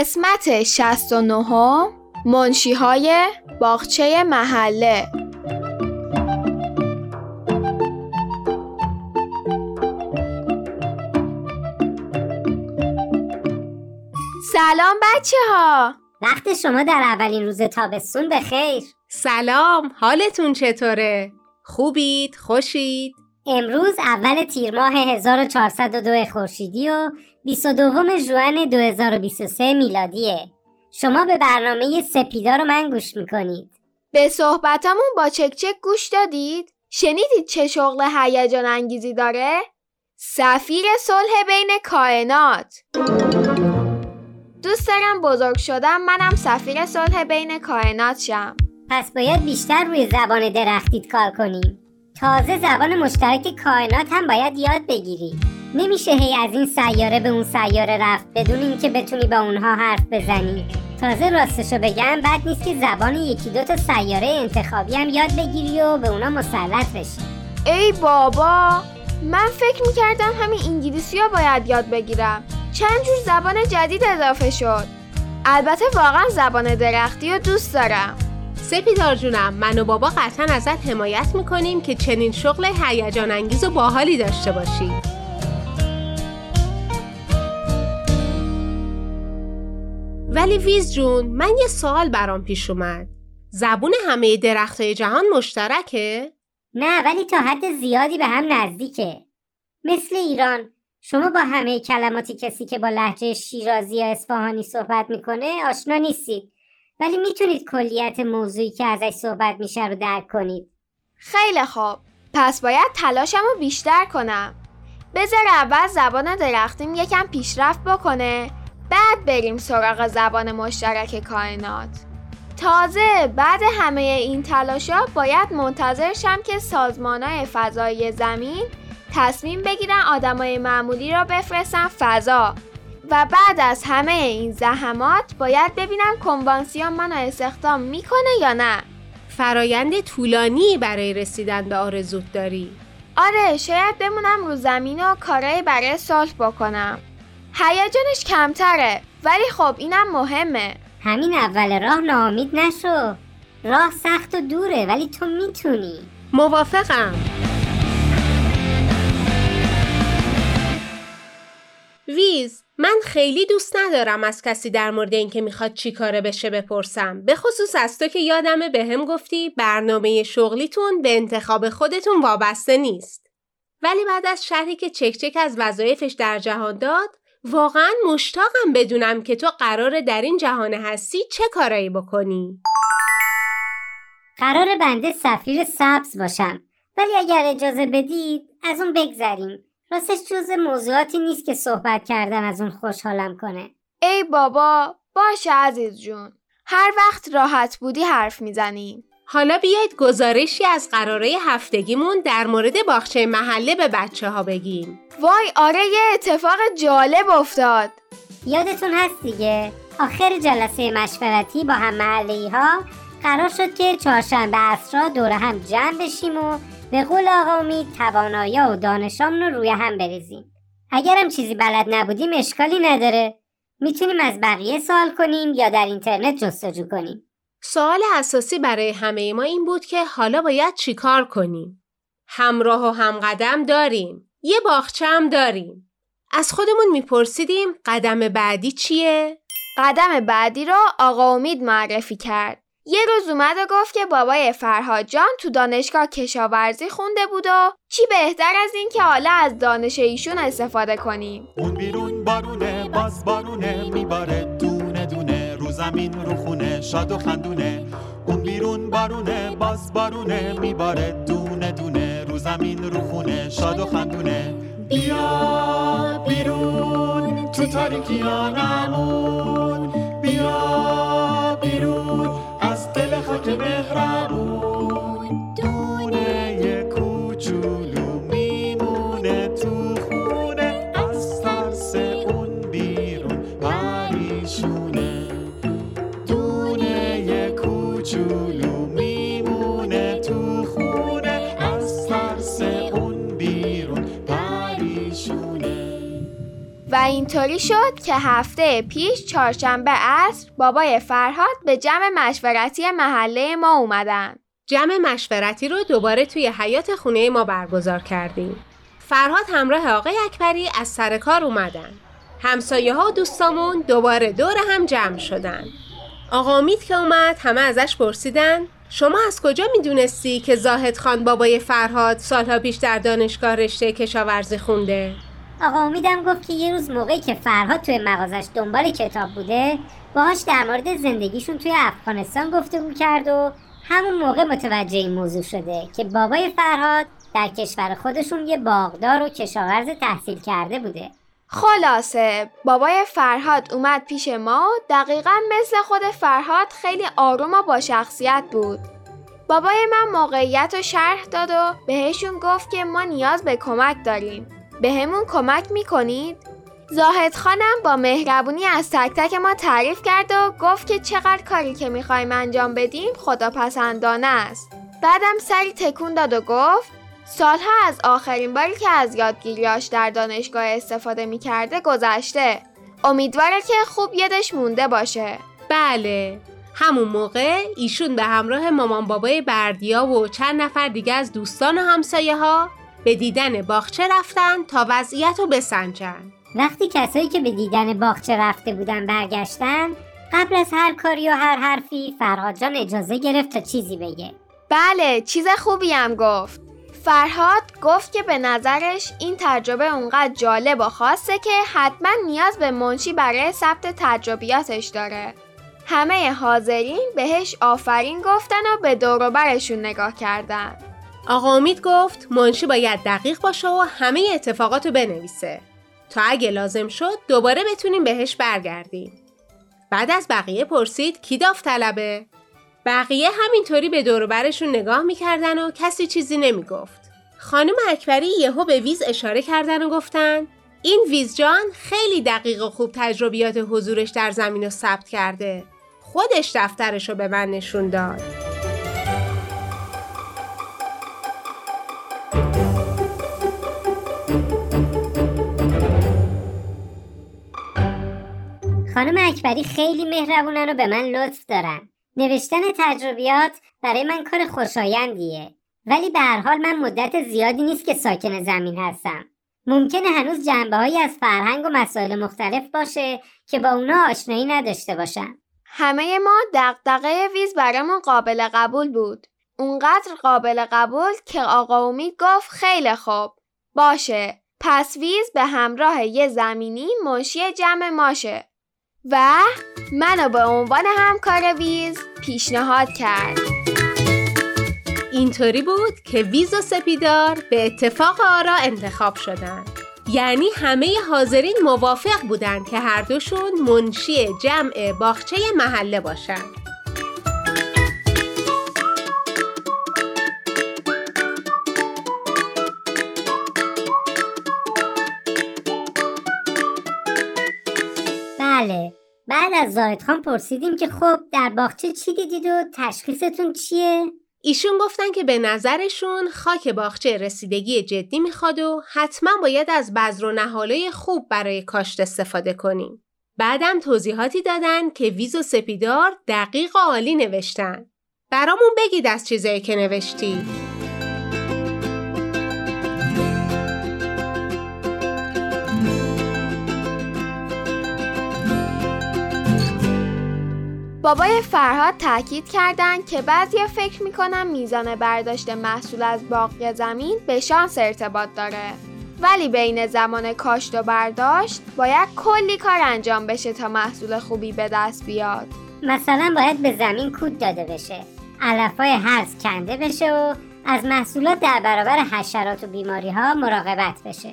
قسمت 69 منشی های باغچه محله سلام بچه ها وقت شما در اولین روز تابستون به خیر سلام حالتون چطوره؟ خوبید؟ خوشید؟ امروز اول تیر ماه 1402 خورشیدی و 22 ژوئن 2023 میلادیه. شما به برنامه سپیدا رو من گوش می‌کنید. به صحبتمون با چک چک گوش دادید؟ شنیدید چه شغل هیجان انگیزی داره؟ سفیر صلح بین کائنات. دوست دارم بزرگ شدم منم سفیر صلح بین کائنات شم. پس باید بیشتر روی زبان درختیت کار کنیم. تازه زبان مشترک کائنات هم باید یاد بگیری نمیشه هی از این سیاره به اون سیاره رفت بدون اینکه بتونی با اونها حرف بزنی. تازه راستشو بگم بد نیست که زبان یکی دو تا سیاره انتخابی هم یاد بگیری و به اونا مسلط بشی. ای بابا من فکر می‌کردم همین انگلیسی ها باید یاد بگیرم. چند جور زبان جدید اضافه شد. البته واقعا زبان درختی رو دوست دارم. سپیدار جونم من و بابا قطعا ازت حمایت می‌کنیم که چنین شغل هیجان انگیز و باحالی داشته باشی. ولی ویز جون من یه سوال برام پیش اومد. زبون همه درخت جهان مشترکه؟ نه ولی تا حد زیادی به هم نزدیکه. مثل ایران شما با همه کلماتی کسی که با لحجه شیرازی یا اصفهانی صحبت می‌کنه آشنا نیستید. ولی می‌تونید کلیت موضوعی که ازش صحبت میشه رو درک کنید. خیلی خوب. پس باید تلاشم رو بیشتر کنم. بذار اول زبان درختیم یکم پیشرفت بکنه. بعد بریم سراغ زبان مشترک کائنات. تازه بعد همه این تلاشا باید منتظر شم که سازمانهای فضایی زمین تصمیم بگیرن آدمای معمولی را بفرستن فضا. و بعد از همه این زحمات باید ببینم کنوانسیون منو استخدام می‌کنه یا نه. فرایند طولانی برای رسیدن به آرزوت داری. آره شاید بمونم رو زمین و کارهای برای صلح بکنم. هیجانش کمتره. ولی خب اینم مهمه. همین اول راه ناامید نشو. راه سخت و دوره ولی تو می‌تونی. موافقم. ویز من خیلی دوست ندارم از کسی در مورد اینکه می‌خواد چی کاره بشه بپرسم. به خصوص از تو که یادمه به هم گفتی برنامه شغلیتون به انتخاب خودتون وابسته نیست. ولی بعد از شرحی که چک چک از وظایفش در جهان داد واقعا مشتاقم بدونم که تو قرار در این جهان هستی چه کارایی بکنی. قرار بنده سفیر سبز باشم. ولی اگر اجازه بدید از اون بگذریم. راستش جز موضوعاتی نیست که صحبت کردن از اون خوشحالم کنه. ای بابا باشه عزیز جون. هر وقت راحت بودی حرف می‌زنیم حالا بیایید گزارشی از قراره هفتگیمون در مورد باغچه محله به بچه ها بگیم. وای آره یه اتفاق جالب افتاد. یادتون هست دیگه؟ آخر جلسه مشورتی با هم محله ها قرار شد که چهارشنبه عصرا دور هم جمع بشیم و به قول آقا امید توانایی و دانشامون رو روی هم بریزیم. اگرم چیزی بلد نبودیم اشکالی نداره. می‌تونیم از بقیه سوال کنیم یا در اینترنت جستجو کنیم. سوال اساسی برای همه ما این بود که حالا باید چیکار کنیم؟ همراه و همقدم داریم. یه باغچه هم داریم. از خودمون میپرسیدیم قدم بعدی چیه؟ قدم بعدی رو آقا امید معرفی کرد. یه روز اومد و گفت که بابای فرهاد جان تو دانشگاه کشاورزی خونده بود و چی بهتر از این که حالا از دانش ایشون استفاده کنیم. اون بیرون بارونه باز بارونه میباره. زمین رو خونه شاد و خندونه. اون بیرون بارونه باز بارونه میباره دونه دونه. رو زمین رو خونه شاد و خندونه. بیا بیرون تو تاریکی آنمون بیا بیرون از دل خاک مهربون. اینطوری شد که هفته پیش چهارشنبه عصر بابای فرهاد به جمع مشورتی محله ما اومدن. جمع مشورتی رو دوباره توی حیات خونه ما برگزار کردیم. فرهاد همراه آقای اکبری از سر کار اومدن. همسایه ها و دوستامون دوباره دور هم جمع شدن. آقا امید که اومد همه ازش پرسیدن شما از کجا می‌دونستی که زاهد خان بابای فرهاد سالها پیش در دانشگاه رشته کشاورزی خونده؟ آقا امیدم گفت که یه روز موقعی که فرهاد توی مغازش دنبال کتاب بوده باهاش در مورد زندگیشون توی افغانستان گفتگو کرد و همون موقع متوجه این موضوع شده که بابای فرهاد در کشور خودشون یه باغدار و کشاورز تحصیل کرده بوده. خلاصه بابای فرهاد اومد پیش ما دقیقا مثل خود فرهاد خیلی آروم و با شخصیت بود. بابای من موقعیت رو شرح داد و بهشون گفت که ما نیاز به کمک داریم. به همون کمک می‌کنید؟ زاهد خانم با مهربونی از تک تک ما تعریف کرد و گفت که چقدر کاری که می‌خوایم انجام بدیم خدا پسندانه است. بعدم سری تکون داد و گفت سالها از آخرین باری که از یادگیریاش در دانشگاه استفاده می‌کرده گذشته. امیدواره که خوب یادش مونده باشه. بله. همون موقع ایشون به همراه مامان بابای بردیا و چند نفر دیگه از دوستان و همسایه ها به دیدن باغچه رفتن تا وضعیت رو بسنجن. وقتی کسایی که به دیدن باغچه رفته بودن برگشتن قبل از هر کاری و هر حرفی فرهاد جان اجازه گرفت تا چیزی بگه. بله چیز خوبی هم گفت. فرهاد گفت که به نظرش این تجربه اونقدر جالب و خاصه که حتما نیاز به منشی برای ثبت تجربیاتش داره. همه حاضرین بهش آفرین گفتن و به دوروبرشون نگاه کردن. آقا امید گفت منشی باید دقیق باشه و همه اتفاقات رو بنویسه. تا اگه لازم شد دوباره بتونیم بهش برگردیم. بعد از بقیه پرسید کی داوطلبه؟ بقیه همینطوری به دوروبرشون نگاه می‌کردن و کسی چیزی نمی‌گفت. خانم اکبری یهو به ویز اشاره کردن و گفتن این ویز جان خیلی دقیق و خوب تجربیات حضورش در زمین رو ثبت کرده. خودش دفترش رو به من نشون داد. خانم اکبری خیلی مهربونن و به من لطف دارن. نوشتن تجربیات برای من کار خوشایندیه. ولی به هر حال من مدت زیادی نیست که ساکن زمین هستم. ممکنه هنوز جنبه هایی از فرهنگ و مسائل مختلف باشه که با اونا آشنایی نداشته باشم. همه ما دغدغه ویز برامون قابل قبول بود. اونقدر قابل قبول که آقا امید گفت خیلی خوب. باشه. پس ویز به همراه یه زمینی منشی جمع ما شه. و منو به عنوان همکار ویز پیشنهاد کرد. اینطوری بود که ویز و سپیدار به اتفاق آرا انتخاب شدن. یعنی همه حاضرین موافق بودن که هر دوشون منشی جمع باغچه محله باشن. بعد از زاهد خان پرسیدیم که خب در باغچه چی دیدید و تشخیصتون چیه؟ ایشون گفتن که به نظرشون خاک باغچه رسیدگی جدی می‌خواد و حتما باید از بذر و نهاله خوب برای کاشت استفاده کنیم. بعدم توضیحاتی دادن که ویز و سپیدار دقیق و عالی نوشتن. برامون بگید از چیزایی که نوشتی. بابای فرهاد تاکید کردند که بعضیا فکر می‌کنن میزان برداشت محصول از باغ یا زمین به شانس ارتباط داره. ولی بین زمان کاشت و برداشت باید کلی کار انجام بشه تا محصول خوبی به دست بیاد. مثلا باید به زمین کود داده بشه علفای هرز کنده بشه و از محصولات در برابر حشرات و بیماری ها مراقبت بشه.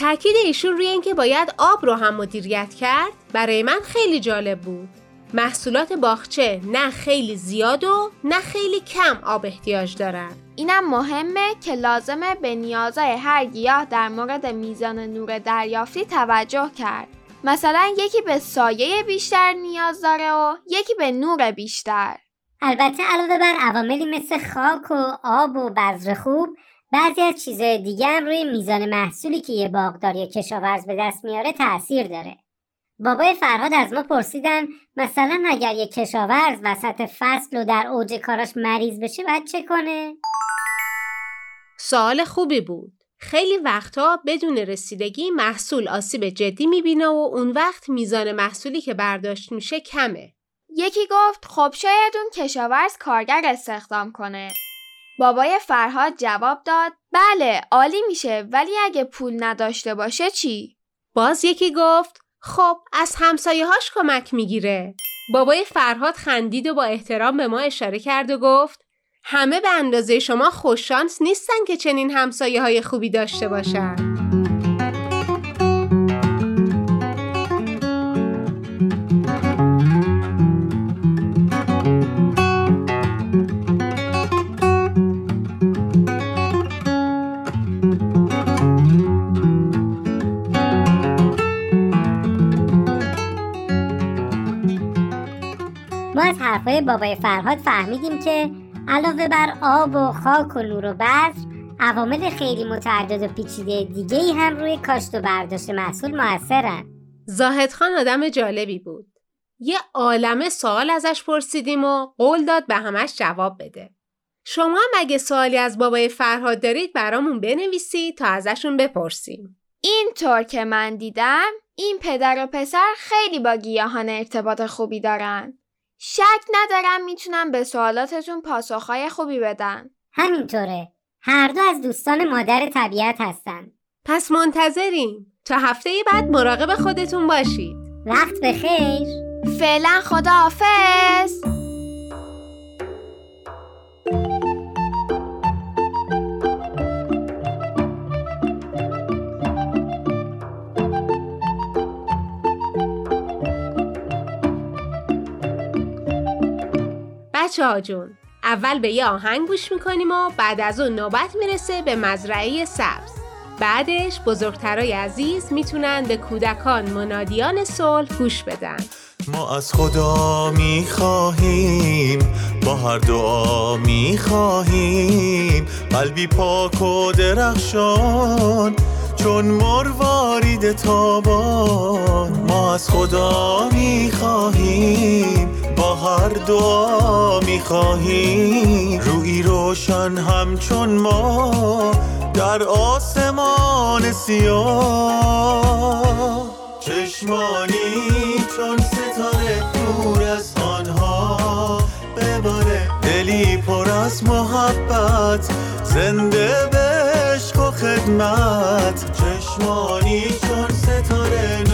تاکید ایشون روی اینکه باید آب رو هم مدیریت کرد برای من خیلی جالب بود. محصولات باغچه نه خیلی زیاد و نه خیلی کم آب احتیاج دارن. اینم مهمه که لازمه به نیازهای هر گیاه در مورد میزان نور دریافتی توجه کرد. مثلا یکی به سایه بیشتر نیاز داره و یکی به نور بیشتر. البته علاوه بر عواملی مثل خاک و آب و بذر خوب بعضی از چیزهای دیگه هم روی میزان محصولی که یه باغدار یا کشاورز به دست میاره تاثیر داره. بابای فرهاد از ما پرسیدن مثلا اگر یک کشاورز وسط فصل و در اوج کاراش مریض بشه باید چه کنه؟ سوال خوبی بود. خیلی وقتها بدون رسیدگی محصول آسیب جدی می‌بینه و اون وقت میزان محصولی که برداشت میشه کمه. یکی گفت خب شاید اون کشاورز کارگر استخدام کنه بابای فرهاد جواب داد بله عالی میشه ولی اگه پول نداشته باشه چی؟ باز یکی گفت خب از همسایه هاش کمک می‌گیره. بابای فرهاد خندید و با احترام به ما اشاره کرد و گفت همه به اندازه شما خوششانس نیستن که چنین همسایه های خوبی داشته باشن. بابای فرهاد فهمیدیم که علاوه بر آب و خاک و نور و بذر عوامل خیلی متعدد و پیچیده دیگه ای هم روی کاشت و برداشت محصول موثرن زاهد خان آدم جالبی بود. یه عالمه سوال ازش پرسیدیم و قول داد به همش جواب بده. شما هم اگه سوالی از بابای فرهاد دارید برامون بنویسید تا ازشون بپرسیم. اینطور که من دیدم این پدر و پسر خیلی با گیاهان ارتباط خوبی دارن شک ندارم می‌تونم به سوالاتتون پاسخهای خوبی بدن همینطوره. هر دو از دوستان مادر طبیعت هستن. پس منتظریم. تا هفته بعد مراقب خودتون باشید. وقت بخیر. فعلا خداحافظ. بچه ها جون. اول به یه آهنگ گوش می‌کنیم و بعد از اون نوبت می‌رسه به مزرعه سبز. بعدش بزرگترای عزیز می‌تونن به کودکان منادیان صلح گوش بدن. ما از خدا می‌خواهیم با هر دعا می‌خواهیم. قلبی پاک و درخشان چون مروارید تابان. ما از خدا می‌خواهیم با هر دعا می‌خواهیم روی روشن همچون ما در آسمان سیاه. چشمانی چون ستاره دور از آنها. بباره دلی پر از محبت. زنده عشق و خدمت. چشمانی چون ستاره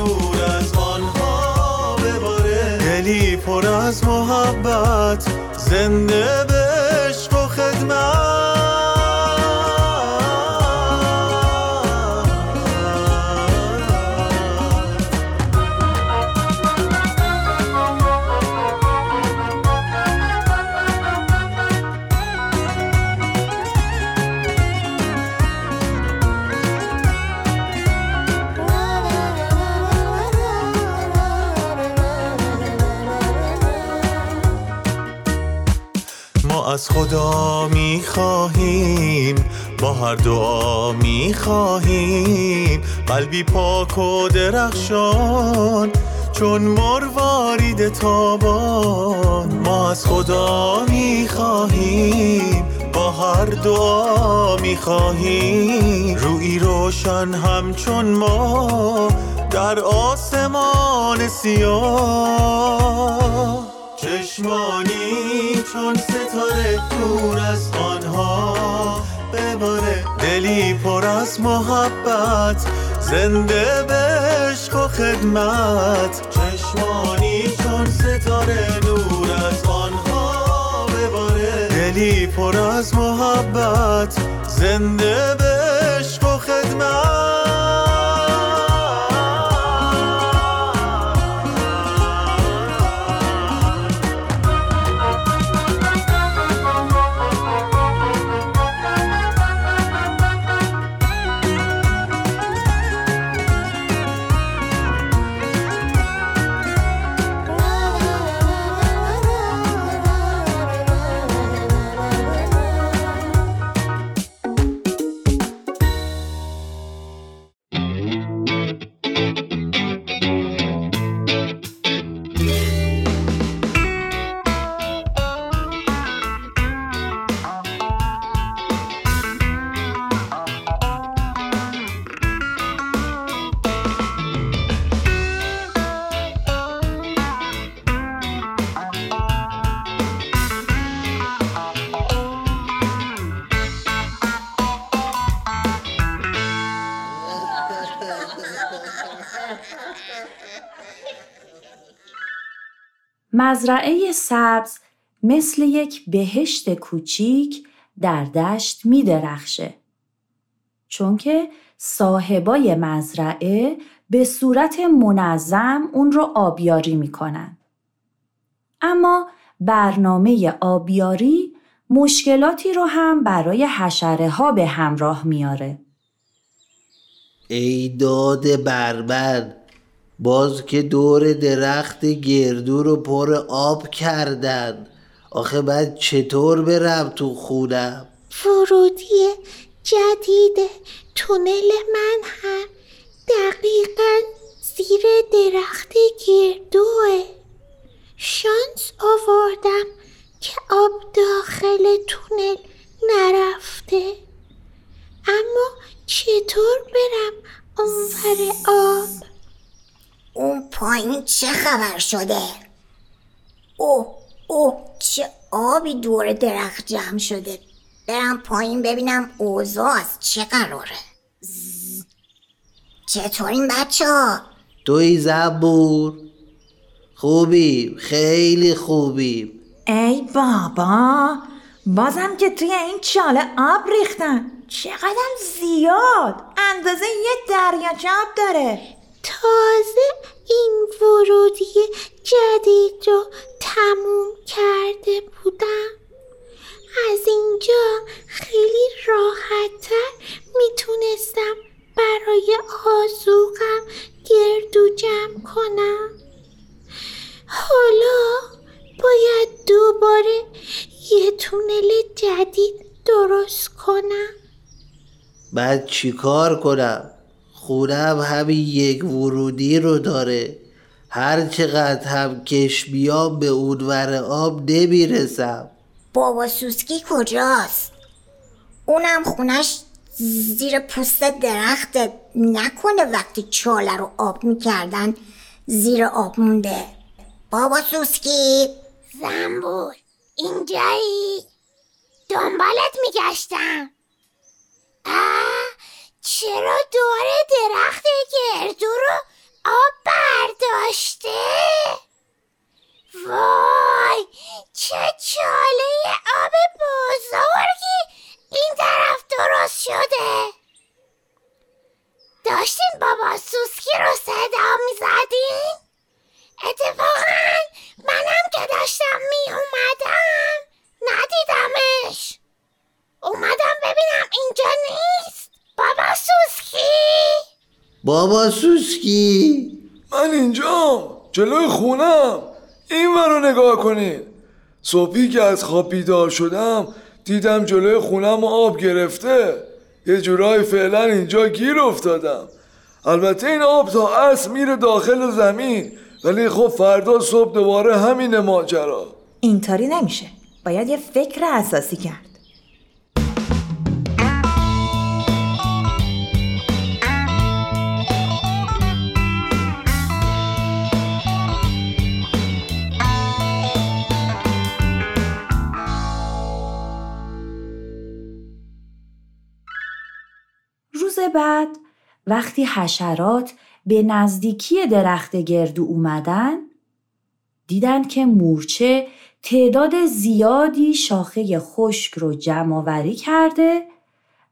پر از محبت زنده به عشق و خدمت. از خدا می‌خواهیم با هر دعا می‌خواهیم. قلبی پاک و درخشان چون مروارید تابان. ما از خدا می‌خواهیم با هر دعا می‌خواهیم. روی روشن همچون ما در آسمان سیاه. چشمانی چون ستاره دور از آنها بباره دلی پر از محبت زنده به و خدمت. چشمانی چون ستاره نور از آنها بباره دلی پر از محبت زنده به و خدمت. مزرعه سبز مثل یک بهشت کوچیک در دشت می درخشه. چون که صاحبای مزرعه به صورت منظم اون رو آبیاری می‌کنن. اما برنامه آبیاری مشکلاتی رو هم برای حشره ها به همراه میاره. ای داد بربر باز که دور درخت گردو رو پر آب کردن. آخه بعد چطور برم تو خونم ورودی جدید تونل من هم دقیقا زیر درخت گردوه. شانس آوردم که آب داخل تونل نرفته. اما چطور برم اونور آب؟ اون پایین چه خبر شده؟ اوه اوه چه آبی دور درخت جمع شده برم پایین ببینم اوضاع از چه قراره زز. چطورین بچه ها؟ توی زبور خوبیم خیلی خوبیم ای بابا بازم که توی این چاله آب ریختن چقدر زیاد اندازه یه دریاچه آب داره تازه این ورودی جدید رو تموم کرده بودم. از اینجا خیلی راحتتر می‌تونستم برای آزوقم گردو جمع کنم. حالا باید دوباره یه تونل جدید درست کنم. بعد چیکار کنم؟ خونم همین یک ورودی رو داره. هر چقدر هم کش بیام به اونور آب نمی‌رسم. بابا سوسکی کجاست؟ اونم خونش زیر پوست درخت نکنه وقتی چاله رو آب می‌کردن زیر آب مونده. بابا سوسکی. زنبور اینجایی. دنبالت میگشتم. آه. چرا دور درخت گردو رو آب برداشته؟ وای چه چاله آب بزرگی این طرف درست شده. داشتین بابا سوسکی رو صدا می‌زدین؟ اتفاقا منم که داشتم می اومدم ندیدمش. اومدم ببینم اینجا نیست. بابا سوسکی! بابا سوسکی؟ من اینجام جلوی خونم. این رو نگاه کنین. صبحی که از خواب بیدار شدم دیدم جلوی خونم آب گرفته. یه جورایی فعلا اینجا گیر افتادم. البته این آب تا اصل میره داخل زمین ولی خب فردا صبح دوباره همین ماجرا. اینطوری نمیشه. باید یه فکر اساسی کرد. بعد وقتی حشرات به نزدیکی درخت گردو اومدن دیدن که مورچه تعداد زیادی شاخه خشک رو جمع آوری کرده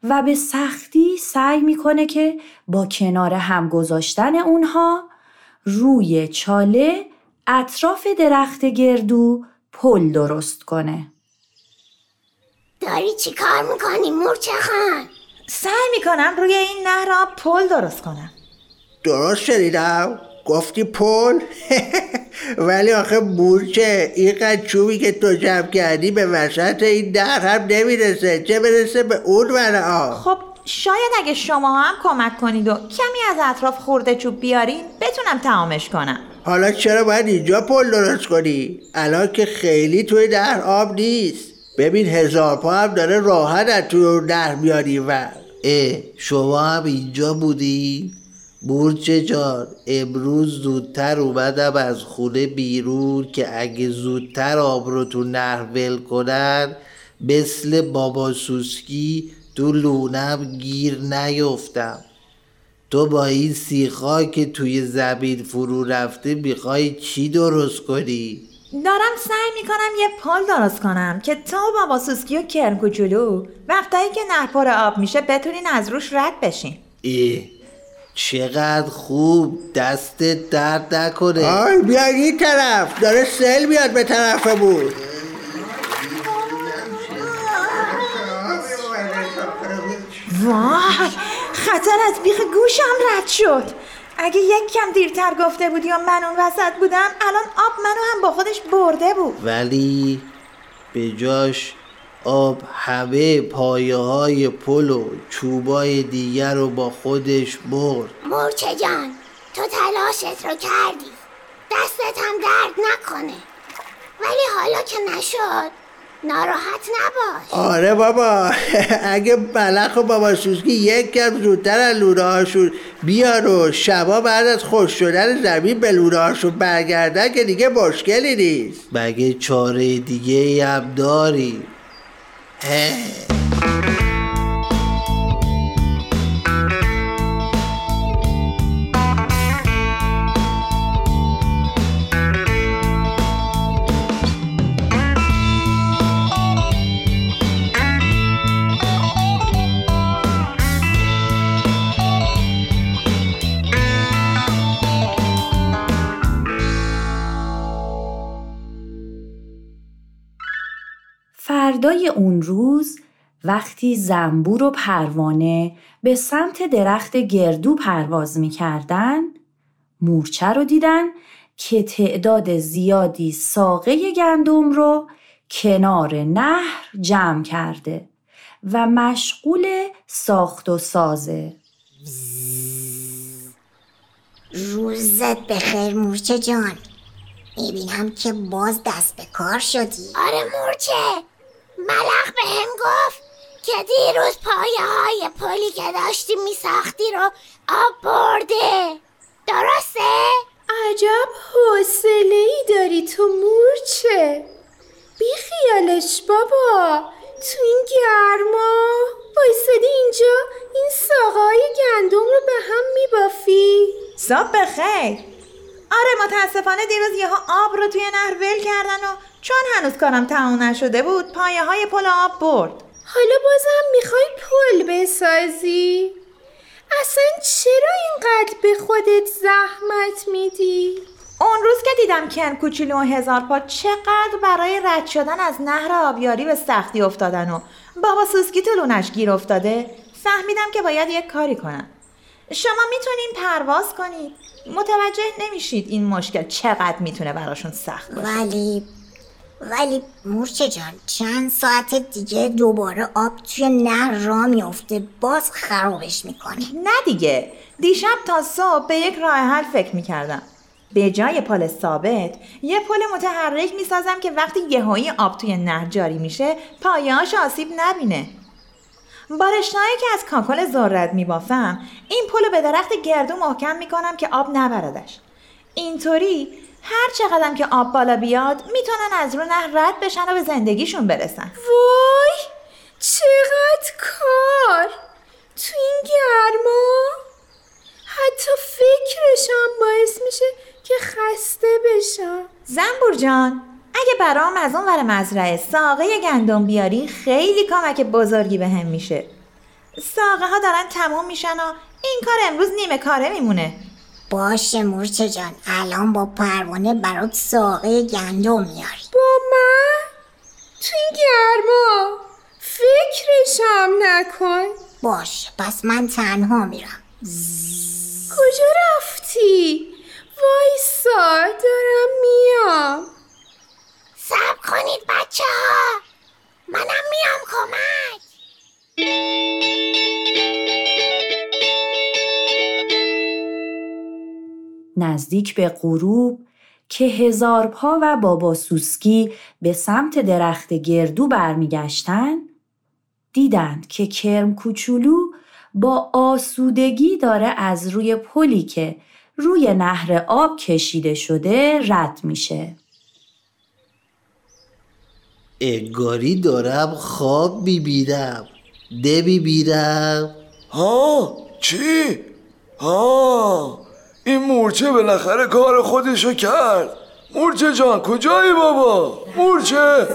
و به سختی سعی می‌کنه که با کنار هم گذاشتن اونها روی چاله اطراف درخت گردو پل درست کنه. داری چی کار می‌کنی مورچه خان؟ سعی می‌کنم روی این نهر آب پل درست کنم. درست شنیدم گفتی پل؟ ولی آخه مورچه این چوبی که تو جمع کردی به وسط این در هم نمی‌رسه. چه برسه به اون ور آب؟ خب شاید اگه شما هم کمک کنید و کمی از اطراف خورده چوب بیارین بتونم تمامش کنم. حالا چرا باید اینجا پل درست کنی؟ الان که خیلی توی در آب نیست. ببین هزار پا هم داره راحت از توی در میاری و اه شما هم اینجا بودی؟ بورچه جان امروز زودتر اومدم از خونه بیرون که اگه زودتر آب رو تو نهر ول کنن مثل بابا سوسکی تو لونم گیر نیفتم تو با این سیخا که توی زمین فرو رفته می‌خوای چی درست کنی؟ دارم سعی می‌کنم یه پل درست کنم که تو بابا سوسکی و کرم کوچولو وقتایی که نهر پر آب میشه بتونین از روش رد بشین. ای چقدر خوب دست درد نکنه. آی بیا این طرف داره سل میاد به طرفمون وای خطر از بیخ گوشم رد شد. اگه یک کم دیرتر گفته بودی و من اون وسط بودم الان آب منو هم با خودش برده بود. ولی به جاش آب همه پایه های پل و چوبای دیگر رو با خودش برد. مورچه جان تو تلاشت رو کردی. دستت هم درد نکنه. ولی حالا که نشد ناراحت نباش. آره بابا. اگه ملخ و بابا سوسکی یک کم زودتر از لوره هاشون بیار و شبا بعد از خوش شدن زمین به لوره هاشون برگردن که دیگه مشکلی نیست. مگه چاره دیگه هم داری؟ فردای اون روز وقتی زنبور و پروانه به سمت درخت گردو پرواز می کردن، مورچه رو دیدن که تعداد زیادی ساقه گندم رو کنار نهر جمع کرده و مشغول ساخت و سازه. روزت بخیر مورچه جان. می‌بینم که باز دست به کار شدی. آره مورچه. ملخ به هم گفت که دیروز پایه های پلی که داشتی میساختی رو آب برده. درسته؟ عجب حوصله ای داری تو مورچه. بی خیالش بابا. تو این گرما. بایستدی اینجا. این ساقای گندم رو به هم میبافی. صبح بخیر. آره متاسفانه دیروز یهو آب رو توی نهر ول کردن و چون هنوز کارم تموم نشده بود پایه های پل آب برد حالا بازم می‌خوای پل بسازی؟ اصلا چرا اینقدر به خودت زحمت میدی؟ اون روز که دیدم کن کوچولو و هزار پا چقدر برای رد شدن از نهر آبیاری به سختی افتادن و بابا سوسکی تو لونش گیر افتاده فهمیدم که باید یک کاری کنم شما می‌تونین پرواز کنید. متوجه نمیشید این مشکل چقدر می‌تونه براشون سخت باشه. ولی ولی مورچه جان چند ساعت دیگه دوباره آب توی نهر را میفته باز خرابش می‌کنه. نه دیگه. دیشب تا صبح به یک راه حل فکر می‌کردم. به جای پل ثابت یه پل متحرک می‌سازم که وقتی یهویی آب توی نهر جاری میشه پایهاش آسیب نبینه. با رشته‌هایی که از کاکل ذرت میبافم این پل به درخت گردو محکم می‌کنم که آب نبردش. اینطوری هر چقدرم که آب بالا بیاد می‌تونن از رو نهر رد بشن و به زندگیشون برسن. وای! چقدر کار! تو این گرما! حتی فکرشم باعث میشه که خسته بشم. زنبور جان اگه برام از اون ور مزرعه ساقه گندم بیاری خیلی کمک بزرگی به هم میشه. ساقه ها دارن تموم میشن و این کار امروز نیمه کاره میمونه. باشه مورچه جان الان با پروانه برات ساقه گندم میاری با من؟ تو این گرما؟ فکرشم نکن. باشه پس من تنها میرم. کجا رفتی؟ وایسا دارم میام. صبر کنید بچه ها منم میام کمک نزدیک به غروب که هزار پا و بابا سوسکی به سمت درخت گردو برمیگشتن دیدند که کرم کوچولو با آسودگی داره از روی پلی که روی نهر آب کشیده شده رد میشه. انگاری دارم خواب می‌بینم. نمی‌بینم. ها؟ چی؟ ها؟ این مورچه بالاخره کار خودشو کرد. مورچه جان کجایی بابا؟ مورچه؟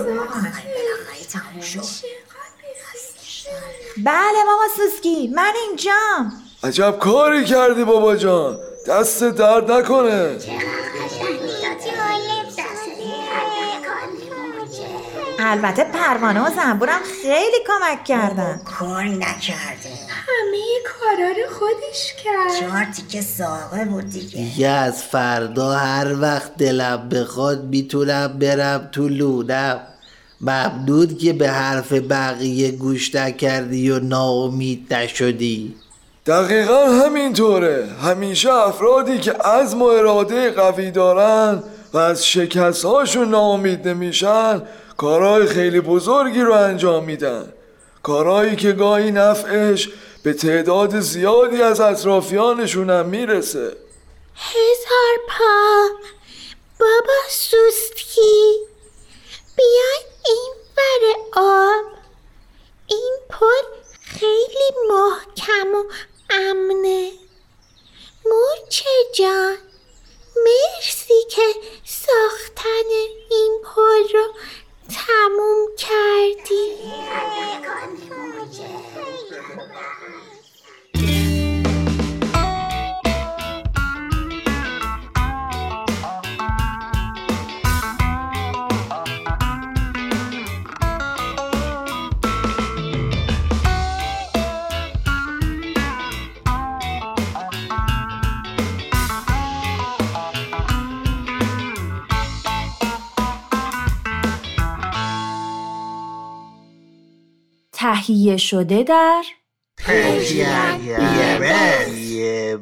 بله ماما سوسکی من اینجام. عجب کاری کردی بابا جان. دست درد نکنه. البته پروانه و زنبورم خیلی کمک کردن. کار نکرده همه کارا رو خودش کرد. چهار تیکه ساقه بود دیگه. دیگه از فردا هر وقت دلم بخواد می‌تونم برم تو لونم. ممنون که به حرف بقیه گوش نکردی و ناامید نشدی. دقیقا همینطوره. همیشه افرادی که عزم و اراده قوی دارن و از شکست هاشون ناامید نمیشن کارهای خیلی بزرگی رو انجام میدن. کارهایی که گاهی نفعش به تعداد زیادی از اطرافیانشون هم می‌رسه. هزار پا. بابا سوسکی بیاین این ور آب. این پل خیلی محکم و امنه. مورچه جان مرسی که ساختن این پل رو تموم کردی؟ تهیه شده در یه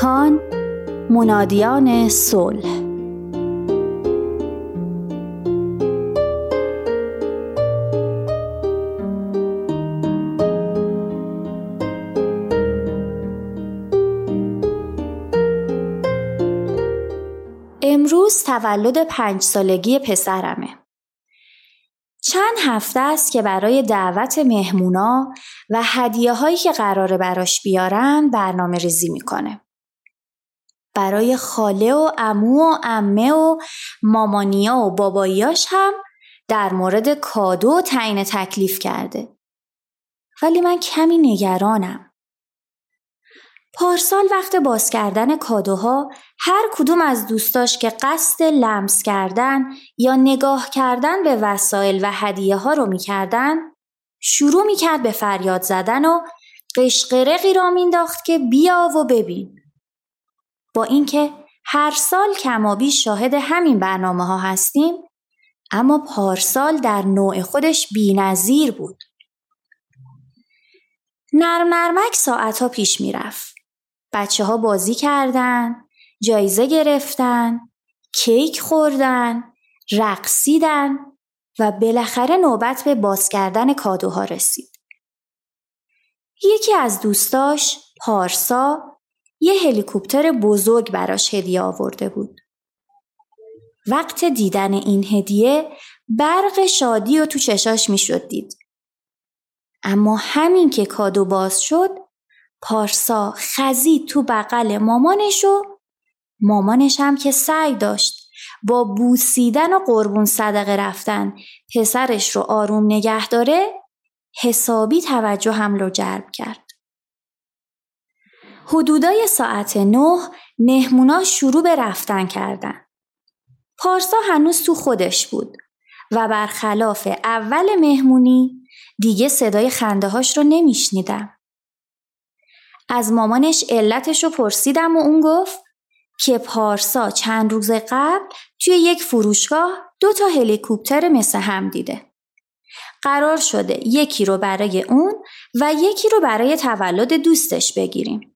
کودکان منادیان صلح امروز تولد پنج سالگی پسرمه. چند هفته است که برای دعوت مهمونا و هدیه هایی که قراره براش بیارن برنامه ریزی می‌کنه. برای خاله و امو و امه و مامانیا و باباییاش هم در مورد کادو تعیین تکلیف کرده. ولی من کمی نگرانم. پارسال وقت باز کردن کادوها هر کدوم از دوستاش که قصد لمس کردن یا نگاه کردن به وسایل و هدیه ها رو می‌کردن شروع می‌کرد به فریاد زدن و قشقرقی را مینداخت که بیا و ببین. با اینکه هر سال کمابی شاهد همین برنامه ها هستیم اما پارسال در نوع خودش بینظیر بود. نرم نرمک ساعت ها پیش می‌رفت. بچه ها بازی کردن، جایزه گرفتن، کیک خوردن، رقصیدن و بالاخره نوبت به باز کردن کادوها رسید. یکی از دوستاش پارسا یه هلیکوپتر بزرگ براش هدیه آورده بود. وقت دیدن این هدیه برق شادی و تو چشاش می‌شد دید. اما همین که کادو باز شد پارسا خزید تو بغل مامانش و مامانش هم که سعی داشت با بوسیدن و قربون صدقه رفتن پسرش رو آروم نگه داره حسابی توجه هم رو جلب کرد. حدودای ساعت نه مهمونا شروع به رفتن کردن. پارسا هنوز تو خودش بود و برخلاف اول مهمونی دیگه صدای خنده هاش رو نمیشنیدم. از مامانش علتش رو پرسیدم و اون گفت که پارسا چند روز قبل توی یک فروشگاه دو تا هلیکوپتر مثل هم دیده. قرار شده یکی رو برای اون و یکی رو برای تولد دوستش بگیریم.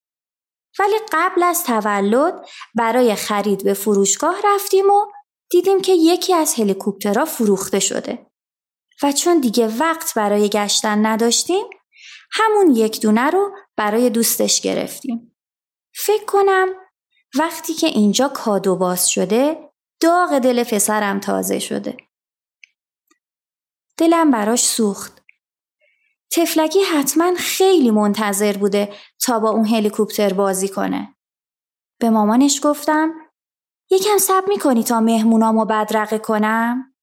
ولی قبل از تولد برای خرید به فروشگاه رفتیم و دیدیم که یکی از هلیکوپترها فروخته شده. و چون دیگه وقت برای گشتن نداشتیم همون یک دونه رو برای دوستش گرفتیم. فکر کنم وقتی که اینجا کادو باز شده داغ دل پسرم تازه شده. دلم براش سوخت. تفلکی حتما خیلی منتظر بوده تا با اون هلیکوپتر بازی کنه. به مامانش گفتم یکم سب می‌کنی تا مهمونامو بدرقه کنم؟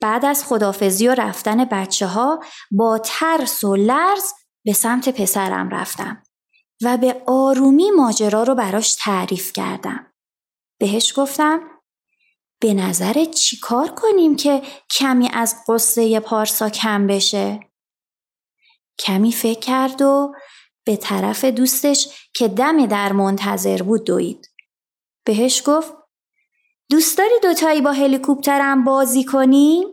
بعد از خدافزی و رفتن بچه ها با ترس و لرز به سمت پسرم رفتم و به آرومی ماجرا رو براش تعریف کردم. بهش گفتم به نظر چی کار کنیم که کمی از قصه پارسا کم بشه؟ کمی فکر کرد و به طرف دوستش که دم در منتظر بود دوید. بهش گفت دوست داری دوتایی با هلیکوپترم بازی کنیم؟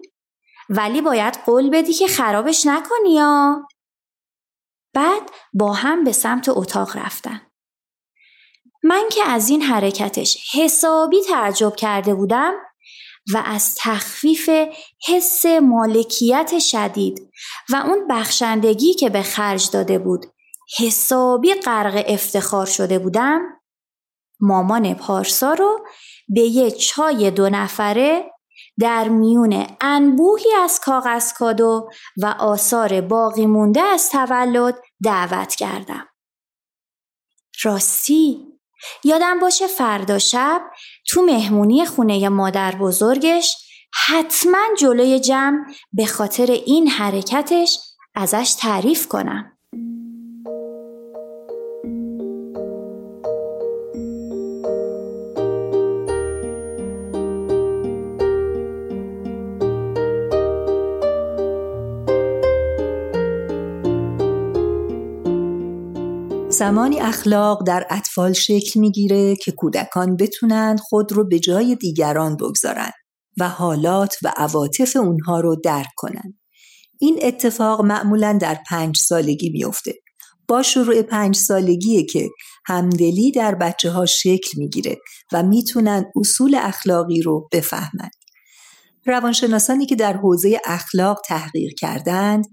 ولی باید قول بدی که خرابش نکنی یا؟ بعد با هم به سمت اتاق رفتن. من که از این حرکتش حسابی تعجب کرده بودم و از تخفیف حس مالکیت شدید و اون بخشندگی که به خرج داده بود حسابی غرق افتخار شده بودم مامان پارسا رو به یه چای دو نفره در میون انبوهی از کاغذ کادو و آثار باقی مونده از تولد دعوت کردم. راستی یادم باشه فردا شب تو مهمونی خونه مادر بزرگش حتما جلوی جمع به خاطر این حرکتش ازش تعریف کنم. زمانی اخلاق در اطفال شکل می‌گیره که کودکان بتونن خود رو به جای دیگران بگذارن و حالات و عواطف اونها رو درک کنن. این اتفاق معمولا در پنج سالگی میفته. با شروع پنج سالگیه که همدلی در بچه ها شکل می‌گیره و می‌تونن اصول اخلاقی رو بفهمند. روانشناسانی که در حوزه اخلاق تحقیق کردند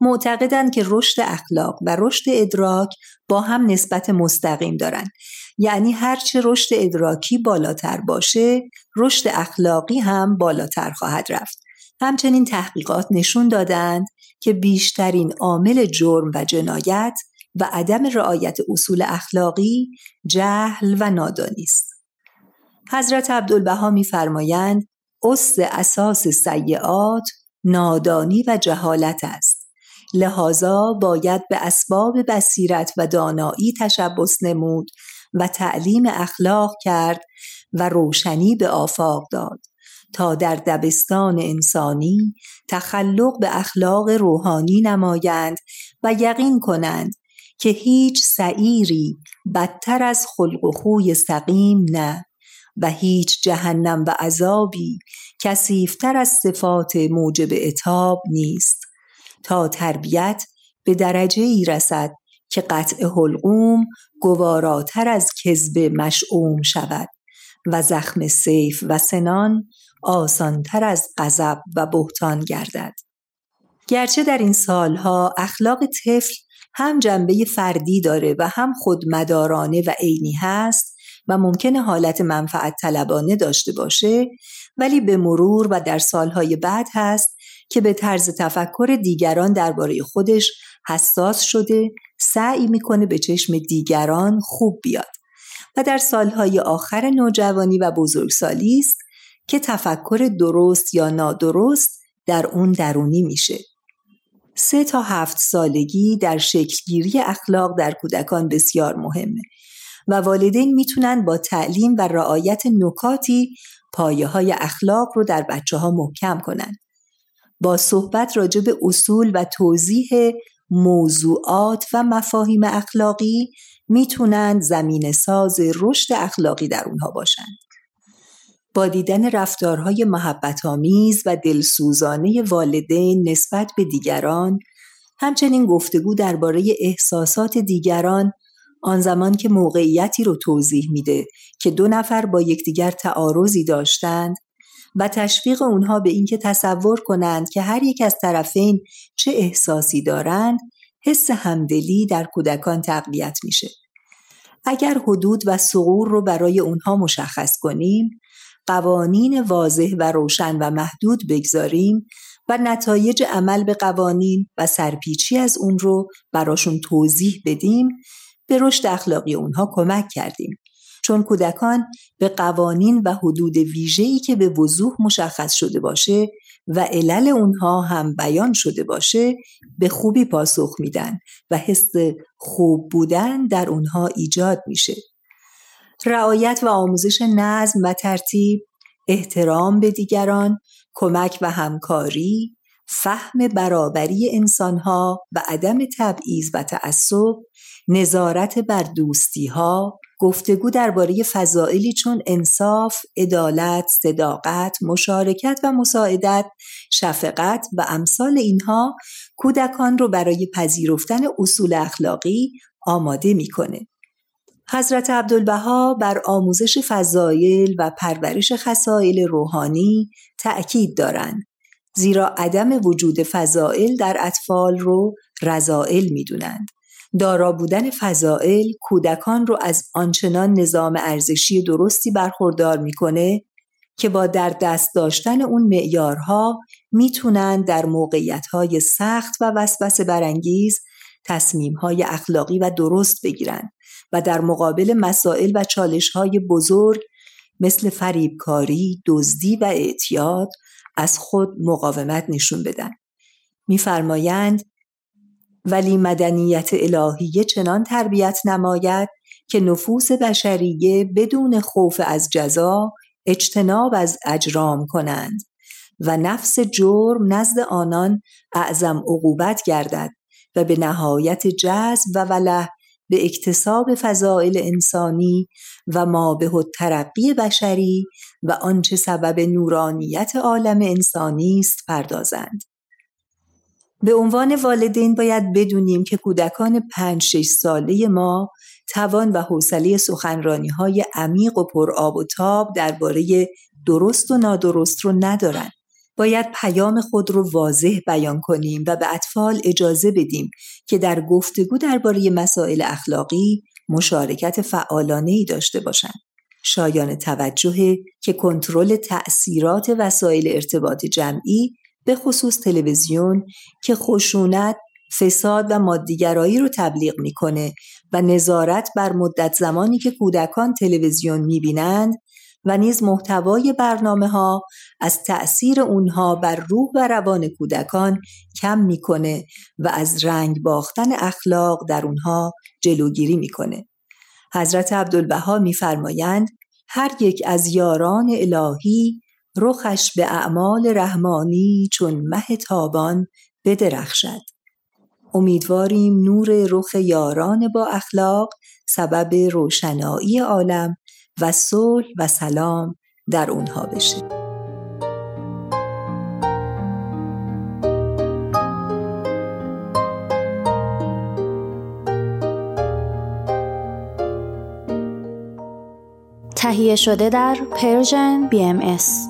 معتقدند که رشد اخلاق و رشد ادراک با هم نسبت مستقیم دارند. یعنی هرچه رشد ادراکی بالاتر باشه رشد اخلاقی هم بالاتر خواهد رفت. همچنین تحقیقات نشون دادند که بیشترین عامل جرم و جنایت و عدم رعایت اصول اخلاقی جهل و نادانی است. حضرت عبدالبها میفرمایند اس اساس سیعات نادانی و جهالت است. لحاظا باید به اسباب بصیرت و دانایی تشبس نمود و تعلیم اخلاق کرد و روشنی به آفاق داد تا در دبستان انسانی تخلق به اخلاق روحانی نمایند و یقین کنند که هیچ سعیری بدتر از خلق و خوی سقیم نه و هیچ جهنم و عذابی کسیفتر از صفات موجب اتاب نیست. تا تربیت به درجه ای رسد که قطع حلقوم گواراتر از کذب مشعوم شود و زخم سیف و سنان آسانتر از غضب و بهتان گردد. گرچه در این سالها اخلاق طفل هم جنبه فردی داره و هم خودمدارانه و عینی هست و ممکنه حالت منفعت طلبانه داشته باشه ولی به مرور و در سالهای بعد هست که به طرز تفکر دیگران درباره خودش حساس شده سعی می‌کنه به چشم دیگران خوب بیاد و در سالهای آخر نوجوانی و بزرگسالی است که تفکر درست یا نادرست در اون درونی میشه سه تا هفت سالگی در شکلگیری اخلاق در کودکان بسیار مهمه و والدین می‌تونن با تعلیم و رعایت نکاتی پایه های اخلاق رو در بچه ها محکم کنن. با صحبت راجع به اصول و توضیح موضوعات و مفاهیم اخلاقی می‌تونن زمین ساز رشد اخلاقی در اونها باشند. با دیدن رفتارهای محبت آمیز و دلسوزانه والدین نسبت به دیگران همچنین گفتگو درباره احساسات دیگران آن زمان که موقعیتی رو توضیح میده که دو نفر با یکدیگر تعارضی داشتند و تشویق اونها به اینکه تصور کنند که هر یک از طرفین چه احساسی دارند حس همدلی در کودکان تقویت میشه. اگر حدود و سغور رو برای اونها مشخص کنیم قوانین واضح و روشن و محدود بگذاریم و نتایج عمل به قوانین و سرپیچی از اون رو براشون توضیح بدیم به رشد اخلاقی اونها کمک کردیم. چون کودکان به قوانین و حدود ویژه‌ای که به وضوح مشخص شده باشه و علل اونها هم بیان شده باشه به خوبی پاسخ میدن و حس خوب بودن در اونها ایجاد میشه. رعایت و آموزش نظم و ترتیب احترام به دیگران کمک و همکاری فهم برابری انسانها و عدم تبعیض و تعصب نظارت بر دوستی ها گفتگو درباره فضائلی چون انصاف، عدالت، صداقت، مشارکت و مساعدت، شفقت و امثال اینها کودکان رو برای پذیرفتن اصول اخلاقی آماده می‌کنه. حضرت عبدالبها بر آموزش فضایل و پرورش خصایل روحانی تأکید دارند زیرا عدم وجود فضائل در اطفال رو رضائل می‌دونند دارا بودن فضائل کودکان رو از آنچنان نظام ارزشی درستی برخوردار می‌کنه که با در دست داشتن اون معیارها می‌تونن در موقعیتهای سخت و وسوسه برانگیز تصمیمهای اخلاقی و درست بگیرن و در مقابل مسائل و چالشهای بزرگ مثل فریبکاری، دزدی و اعتیاد از خود مقاومت نشون بدن. میفرمایند ولی مدنیت الهیه چنان تربیت نماید که نفوس بشریه بدون خوف از جزا اجتناب از اجرام کنند و نفس جرم نزد آنان اعظم عقوبت گردد و به نهایت جذب و وله به اکتساب فضائل انسانی و ما به ترقی بشری و آنچه سبب نورانیت عالم انسانی است پردازند. به عنوان والدین باید بدونیم که کودکان پنج شش ساله ما توان و حوصله سخنرانی های عمیق و پر آب و تاب درباره درست و نادرست رو ندارن. باید پیام خود رو واضح بیان کنیم و به اطفال اجازه بدیم که در گفتگو درباره مسائل اخلاقی مشارکت فعالانه ای داشته باشند. شایان توجه که کنترل تأثیرات وسایل ارتباط جمعی به خصوص تلویزیون که خشونت، فساد و مادیگرایی رو تبلیغ می‌کنه و نظارت بر مدت زمانی که کودکان تلویزیون می‌بینند و نیز محتوای برنامه ها از تأثیر اونها بر روح و روان کودکان کم می‌کنه و از رنگ باختن اخلاق در اونها جلوگیری می‌کنه. حضرت عبدالبها میفرمایند هر یک از یاران الهی رخش به اعمال رحمانی چون مه تابان بدرخشد. امیدواریم نور رخ یاران با اخلاق سبب روشنایی عالم و صلح و سلام در اونها بشه. تهیه شده در پرژن BMS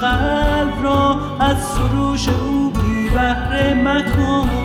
قلب را از سروش او بی بهره مکن.